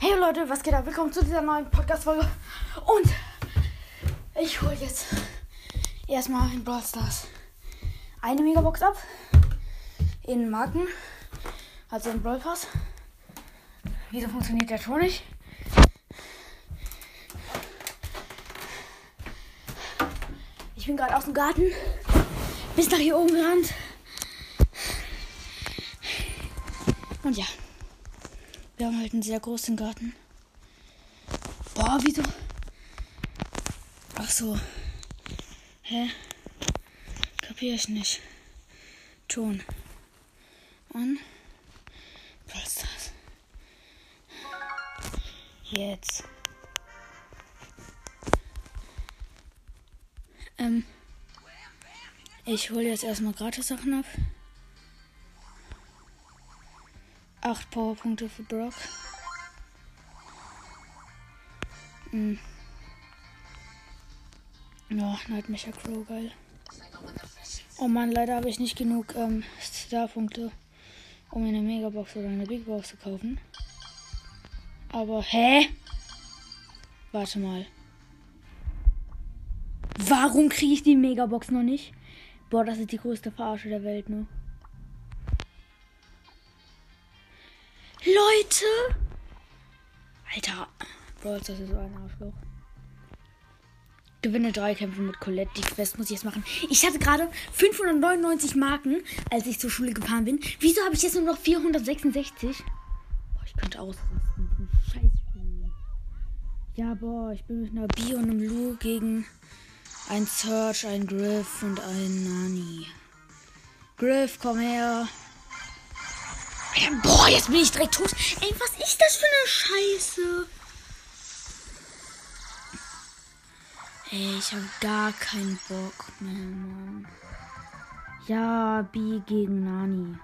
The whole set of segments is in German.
Hey Leute, was geht ab? Willkommen zu dieser neuen Podcast-Folge. Und ich hole jetzt erstmal in Brawl Stars eine Megabox ab. In Marken. Also in Brawl Pass. Wieso funktioniert der schon nicht? Ich bin gerade aus dem Garten bis nach hier oben gerannt. Und ja. Wir haben halt einen sehr großen Garten. Boah, wieso? Ach so. Hä? Kapier ich nicht. Ton. Und. Was ist das? Jetzt. Ähm. Ich hole jetzt erstmal Gratis-Sachen ab. 8 Powerpunkte für Brock. Hm. Ja, Nightmecher Crow, geil. Oh Mann, leider habe ich nicht genug ähm, Star-Punkte, um eine Megabox oder eine Big Box zu kaufen. Aber, hä? Warte mal. Warum kriege ich die Megabox noch nicht? Boah, das ist die größte Verarsche der Welt, ne? Leute! Alter. Bro, das ist so ein Arschloch. Gewinne drei Kämpfe mit Colette. Die Quest muss ich jetzt machen. Ich hatte gerade 599 Marken, als ich zur Schule gefahren bin. Wieso habe ich jetzt nur noch 466? Boah, ich könnte ausrasten. Scheiße. Ja, boah, ich bin mit einer Bi und einem Lu gegen ein Search, ein Griff und ein Nani. Griff, komm her. Boah, jetzt bin ich direkt tot. Ey, was ist das für eine Scheiße? Ey, ich habe gar keinen Bock mehr, Mann. Ja, B gegen Nani.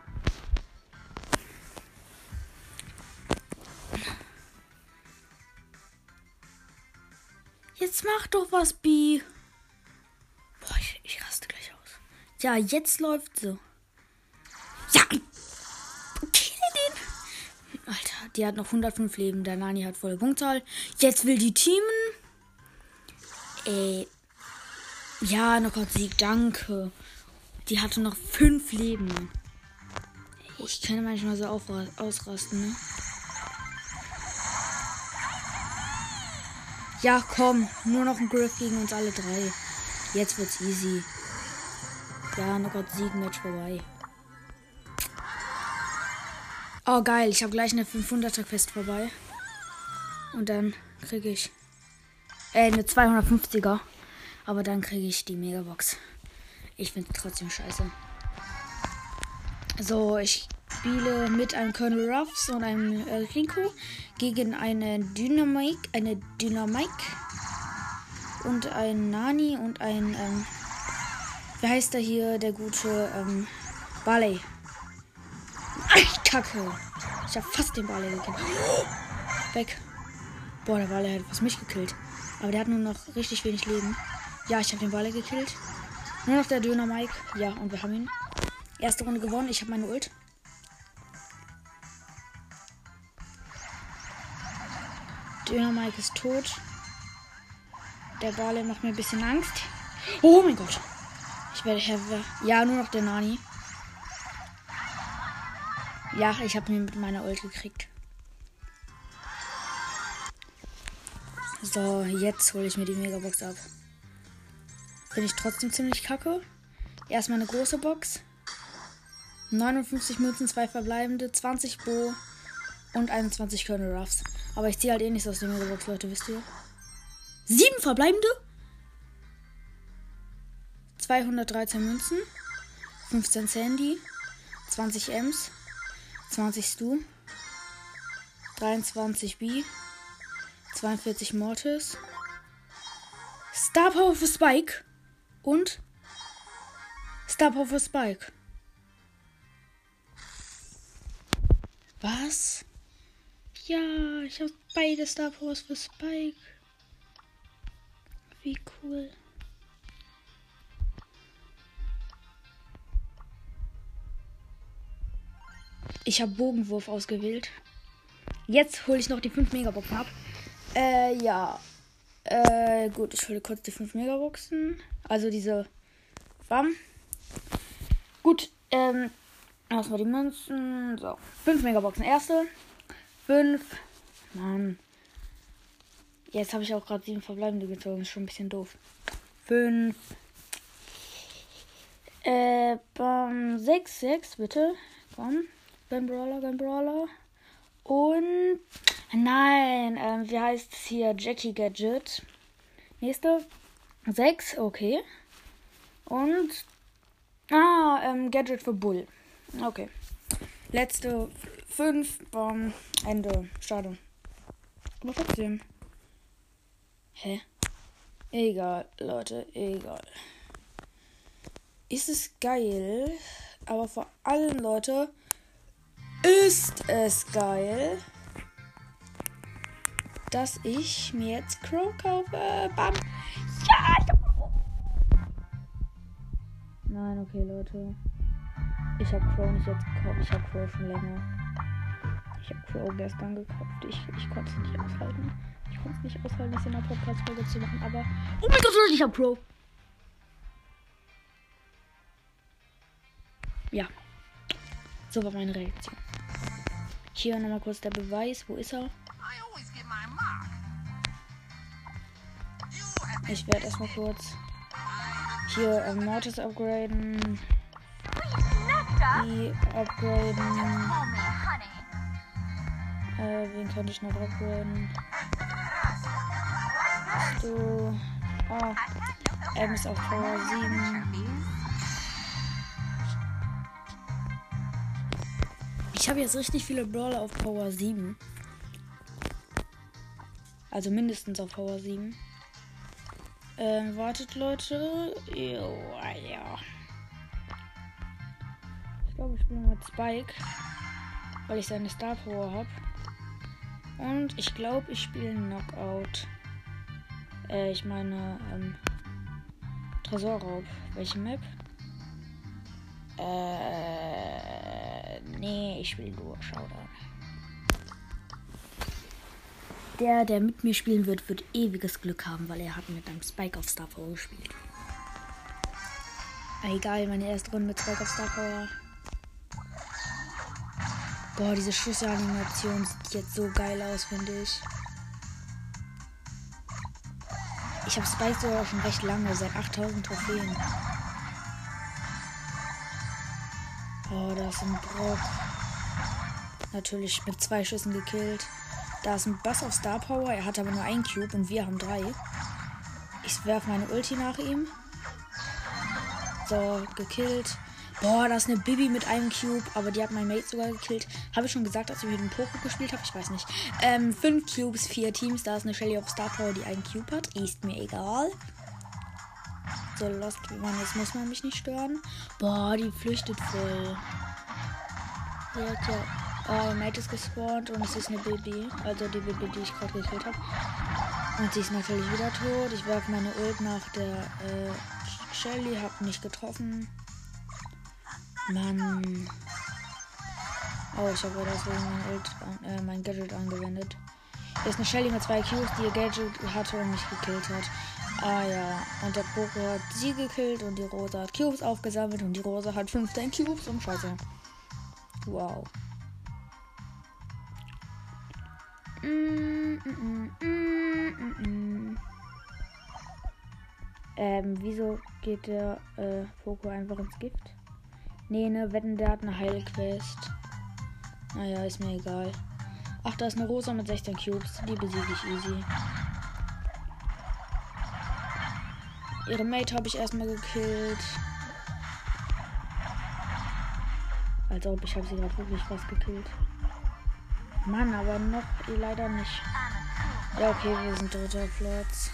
Jetzt mach doch was, B. Boah, ich, ich raste gleich aus. Ja, jetzt läuft so. Die hat noch 105 Leben. Der Nani hat volle Punktzahl. Jetzt will die teamen. Ey. Ja, noch Gott Sieg, danke. Die hatte noch 5 Leben. Ich kann manchmal so ausrasten, ne? Ja, komm. Nur noch ein Griff gegen uns alle drei. Jetzt wird's easy. Ja, noch Gott Sieg, Match vorbei. Oh, geil. Ich habe gleich eine 500er Quest vorbei. Und dann kriege ich. Äh, eine 250er. Aber dann kriege ich die Megabox. Ich finde trotzdem scheiße. So, ich spiele mit einem Colonel Ruffs und einem äh, Rico gegen eine Dynamik, eine Dynamik und ein Nani und ein, ähm, wie heißt der hier, der gute, ähm, Barley. Kacke. Ich habe fast den Barley gekillt. Weg. Boah, der Barley hat fast mich gekillt. Aber der hat nur noch richtig wenig Leben. Ja, ich habe den Barley gekillt. Nur noch der Döner Mike. Ja, und wir haben ihn. Erste Runde gewonnen. Ich habe meine Ult. Döner Mike ist tot. Der Barley macht mir ein bisschen Angst. Oh mein Gott. Ich werde. Ja, nur noch der Nani. Ja, ich habe ihn mit meiner Ult gekriegt. So, jetzt hole ich mir die Megabox ab. Bin ich trotzdem ziemlich kacke. Erstmal eine große Box. 59 Münzen, 2 verbleibende, 20 Bo und 21 Colonel Ruffs. Aber ich ziehe halt eh nichts aus der Megabox, Leute, wisst ihr? 7 verbleibende? 213 Münzen, 15 Sandy, 20 Ems, 20 Stu, 23 B, 42 Mortis, Star Power für Spike und Star Power für Spike. Was? Ja, ich habe beide Star Powers für Spike. Wie cool. Ich habe Bogenwurf ausgewählt. Jetzt hole ich noch die 5 Megaboxen ab. Äh, ja. Äh, gut, ich hole kurz die 5 Megaboxen. Also diese Bam. Gut, ähm, erstmal die Münzen. So, 5 Megaboxen. Erste. 5. Mann. Jetzt habe ich auch gerade 7 verbleibende gezogen. Ist schon ein bisschen doof. 5. Äh, bam. 6, 6, bitte. Bam. Beim Brawler, beim Brawler. Und. Nein, ähm, wie heißt es hier? Jackie Gadget. Nächste. 6, okay. Und. Ah, ähm, Gadget für Bull. Okay. Letzte 5. Bam. Ende. Schade. Aber trotzdem. Hä? Egal, Leute, egal. Ist es geil, aber vor allem, Leute, ist es geil, dass ich mir jetzt Crow kaufe. Bam. Ja, ich hab. Nein, okay, Leute. Ich habe Crow nicht jetzt gekauft. Ich habe Crow schon länger. Ich habe Crow gestern gekauft. Ich, ich konnte es nicht aushalten. Ich konnte es nicht aushalten, das in der Podcast-Folge zu machen, aber. Oh mein Gott, ich habe Crow. Ja. So war meine Reaktion. Hier nochmal kurz der Beweis. Wo ist er? Ich werde erstmal kurz hier ähm, Mortis upgraden. Die upgraden. Äh, wen könnte ich noch upgraden? Du. Oh. M ist auf Power 7. Ich habe jetzt richtig viele Brawler auf Power 7. Also mindestens auf Power 7. Ähm, wartet Leute. Jo, ja. Ich glaube, ich spiele mit Spike. Weil ich seine Star Power habe. Und ich glaube, ich spiele Knockout. Äh, ich meine, ähm, Tresorraub. Welche Map? Äh, nee, ich will nur Showdown. Der, der mit mir spielen wird, wird ewiges Glück haben, weil er hat mit einem Spike auf Star Power gespielt. Egal, meine erste Runde mit Spike auf Star Power. Boah, diese Schussanimation sieht jetzt so geil aus, finde ich. Ich habe Spike sogar schon recht lange, seit 8000 Trophäen. Oh, da ist ein Brock. Natürlich mit zwei Schüssen gekillt. Da ist ein Bass auf Star Power. Er hat aber nur einen Cube und wir haben drei. Ich werfe meine Ulti nach ihm. So, gekillt. Boah, da ist eine Bibi mit einem Cube, aber die hat mein Mate sogar gekillt. Habe ich schon gesagt, dass ich mit dem Poco gespielt habe? Ich weiß nicht. Ähm, fünf Cubes, vier Teams. Da ist eine Shelly auf Star Power, die einen Cube hat. Ist mir egal. So, Lost man, jetzt muss man mich nicht stören. Boah, die flüchtet voll. Ja. Oh, Mate ist gespawnt und es ist eine Baby. Also die Baby, die ich gerade gekillt habe. Und sie ist natürlich wieder tot. Ich werfe meine Ult nach der äh, Shelly. Hab nicht getroffen. Mann. Oh, ich habe deswegen mein, Ult, äh, mein Gadget angewendet. Hier ist eine Shelly mit zwei Cubes, die ihr Gadget hatte und mich gekillt hat. Ah ja, und der Poco hat sie gekillt und die Rosa hat Cubes aufgesammelt und die Rosa hat 15 Cubes und Scheiße. Wow. Mm, mm, mm, ähm, wieso geht der äh, Poco einfach ins Gift? Nee, ne, wetten, der hat eine Heilquest. Naja, ist mir egal. Ach, da ist eine Rosa mit 16 Cubes. Die besiege ich easy. Ihre Mate habe ich erstmal gekillt. Als ob ich habe sie gerade wirklich fast gekillt. Mann, aber noch eh leider nicht. Ja, okay, wir sind dritter Platz.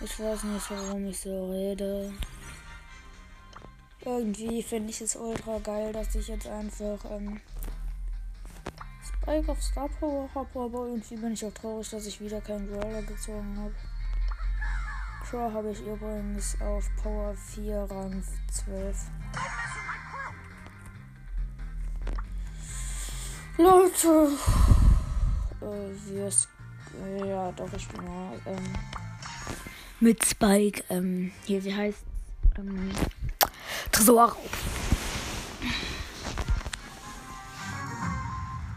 Ich weiß nicht, warum ich so rede. Irgendwie finde ich es ultra geil, dass ich jetzt einfach ähm, Spike auf Star Power habe, aber irgendwie bin ich auch traurig, dass ich wieder keinen Brawler gezogen habe. Crow habe ich übrigens auf Power 4 Rang 12. Leute, äh, wir, ja, doch, ich bin mal, ähm, mit Spike, ähm, hier, wie heißt, ähm, Tresor.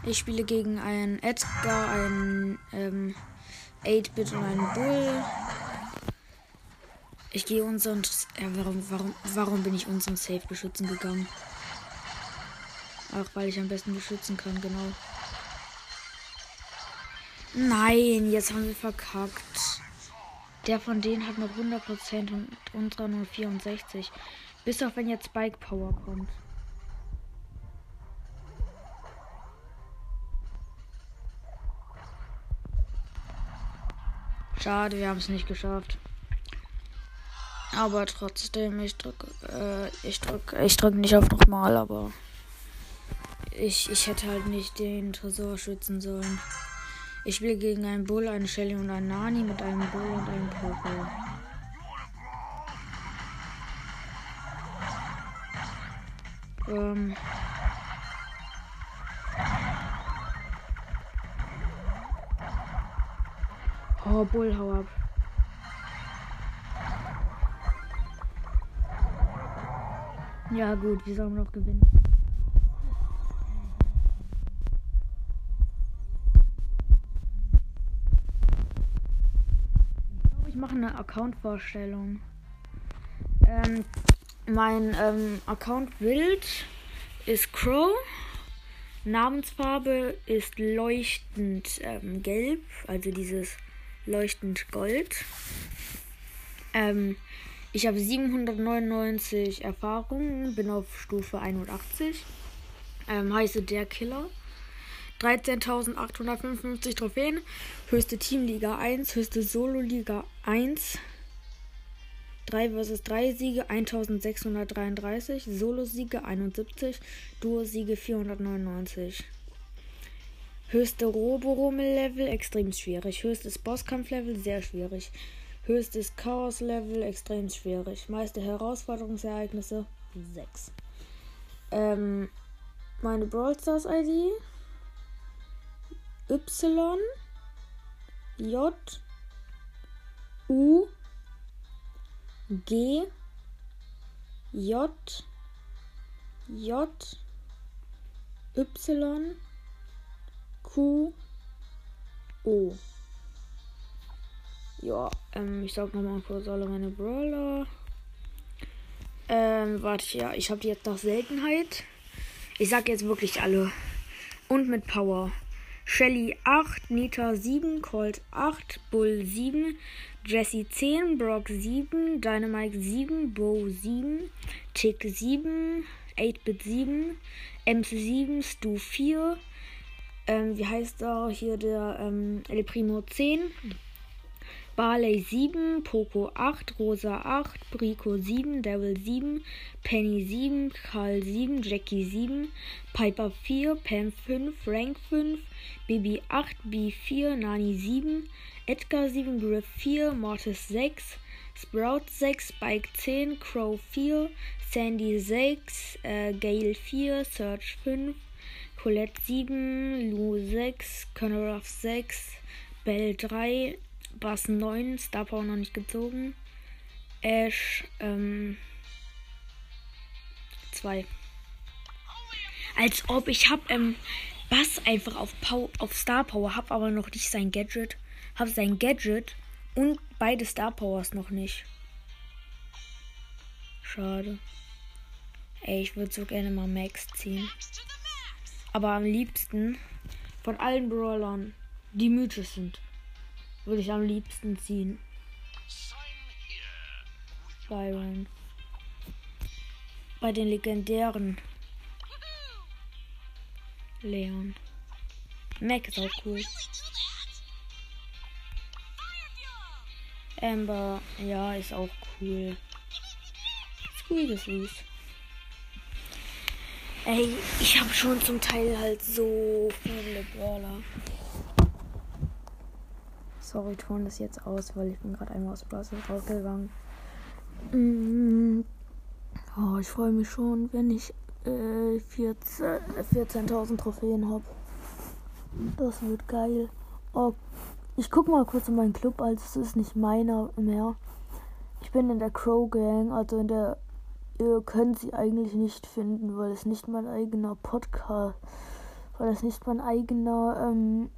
Ich spiele gegen einen Edgar, einen, ähm, 8-Bit und einen Bull. Ich gehe unseren, äh, warum, warum, warum bin ich unseren Safe beschützen gegangen? Auch weil ich am besten beschützen kann, genau. Nein, jetzt haben wir verkackt. Der von denen hat noch 100% und unserer nur 64. Bis auf wenn jetzt Spike Power kommt. Schade, wir haben es nicht geschafft. Aber trotzdem, ich drücke, äh, ich drücke, ich drücke nicht auf nochmal, aber ich, ich hätte halt nicht den Tresor schützen sollen. Ich spiele gegen einen Bull, eine Shelly und einen Nani mit einem Bull und einem Poco. Ähm. Oh, Bull, hau ab. Ja gut, wir sollen noch gewinnen. Ich mache eine Account-Vorstellung. Ähm, mein ähm, Account-Bild ist Crow. Namensfarbe ist leuchtend ähm, gelb, also dieses leuchtend gold. Ähm, ich habe 799 Erfahrungen, bin auf Stufe 81. Ähm, heiße der Killer. 13.855 Trophäen. Höchste Teamliga 1, höchste Solo-Liga 1. 3 vs 3 Siege 1633, Solo-Siege 71, Duo-Siege 499. Höchste Robo-Rommel-Level extrem schwierig. Höchstes Bosskampf-Level sehr schwierig. Höchstes Chaos-Level extrem schwierig. Meiste Herausforderungsereignisse 6. Ähm, meine Brawl Stars ID Y J U G J J Y Q O ja, ähm, ich sag nochmal kurz alle meine Brawler. Ähm, warte, ja, ich habe jetzt noch Seltenheit. Ich sag jetzt wirklich alle. Und mit Power. Shelly 8, Nita 7, Colt 8, Bull 7, Jesse 10, Brock 7, Dynamite 7, Bo 7, Tick 7, 8-Bit 7, MC 7, Stu 4, ähm, wie heißt da hier der ähm, El Primo 10, Barley 7, Poco 8, Rosa 8, Brico 7, Devil 7, Penny 7, Karl 7, Jackie 7, Piper 4, Pam 5, Frank 5, Bibi 8, B 4, Nani 7, Edgar 7, Griff 4, Mortis 6, Sprout 6, Spike 10, Crow 4, Sandy 6, äh, Gale 4, Search 5, Colette 7, Lou 6, Connor 6, Bell 3, Bass 9, Star Power noch nicht gezogen. Ash, ähm, 2. Als ob ich hab, ähm, Bass einfach auf, Pow auf Star Power, hab aber noch nicht sein Gadget. Hab sein Gadget und beide Star Powers noch nicht. Schade. Ey, ich würde so gerne mal Max ziehen. Aber am liebsten von allen Brawlern, die mythisch sind würde ich am liebsten ziehen. Byron. Bei den legendären. Leon. Mac ist auch cool. Amber, ja, ist auch cool. Süß. Ey, ich habe schon zum Teil halt so viele Brawler. Sorry, ton das jetzt aus, weil ich bin gerade einmal aus Browser rausgegangen. Mm. Oh, ich freue mich schon, wenn ich äh, 14.000 14 Trophäen habe. Das wird geil. Oh, ich guck mal kurz in meinen Club, also es ist nicht meiner mehr. Ich bin in der Crow Gang, also in der. Ihr könnt sie eigentlich nicht finden, weil es nicht mein eigener Podcast, weil es nicht mein eigener ähm,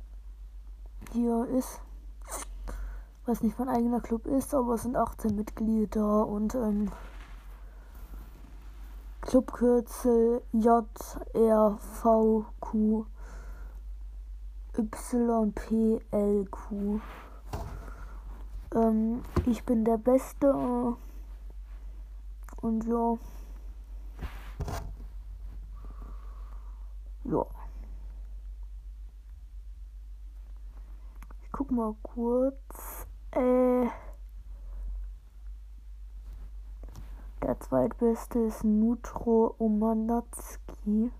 hier ist. Es nicht mein eigener Club ist, aber es sind 18 Mitglieder und ähm, Clubkürzel JRVQ YPLQ. Ähm, ich bin der Beste. Und ja. Ja. Ich guck mal kurz. Äh. Der zweitbeste ist Nutro Omanatski.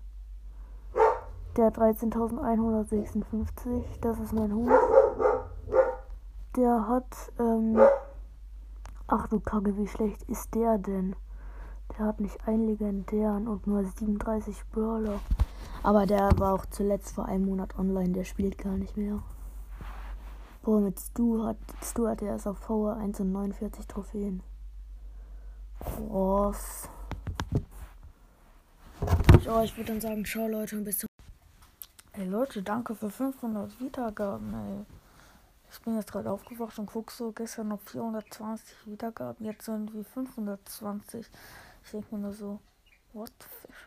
Der 13.156, das ist mein Hund. Der hat, ähm, ach du Kacke, wie schlecht ist der denn? Der hat nicht einen legendären und nur 37 Brawler. Aber der war auch zuletzt vor einem Monat online, der spielt gar nicht mehr. Boah, mit Stu hat, Stu hat er erst auf Power 1 und 49 Trophäen. Krass. Ja, ich würde dann sagen, ciao Leute und bis zum Ey Leute, danke für 500 Wiedergaben, ey. Ich bin jetzt gerade aufgewacht und guck so, gestern noch 420 Wiedergaben, jetzt sind wie 520. Ich denke mir nur so, what the fish?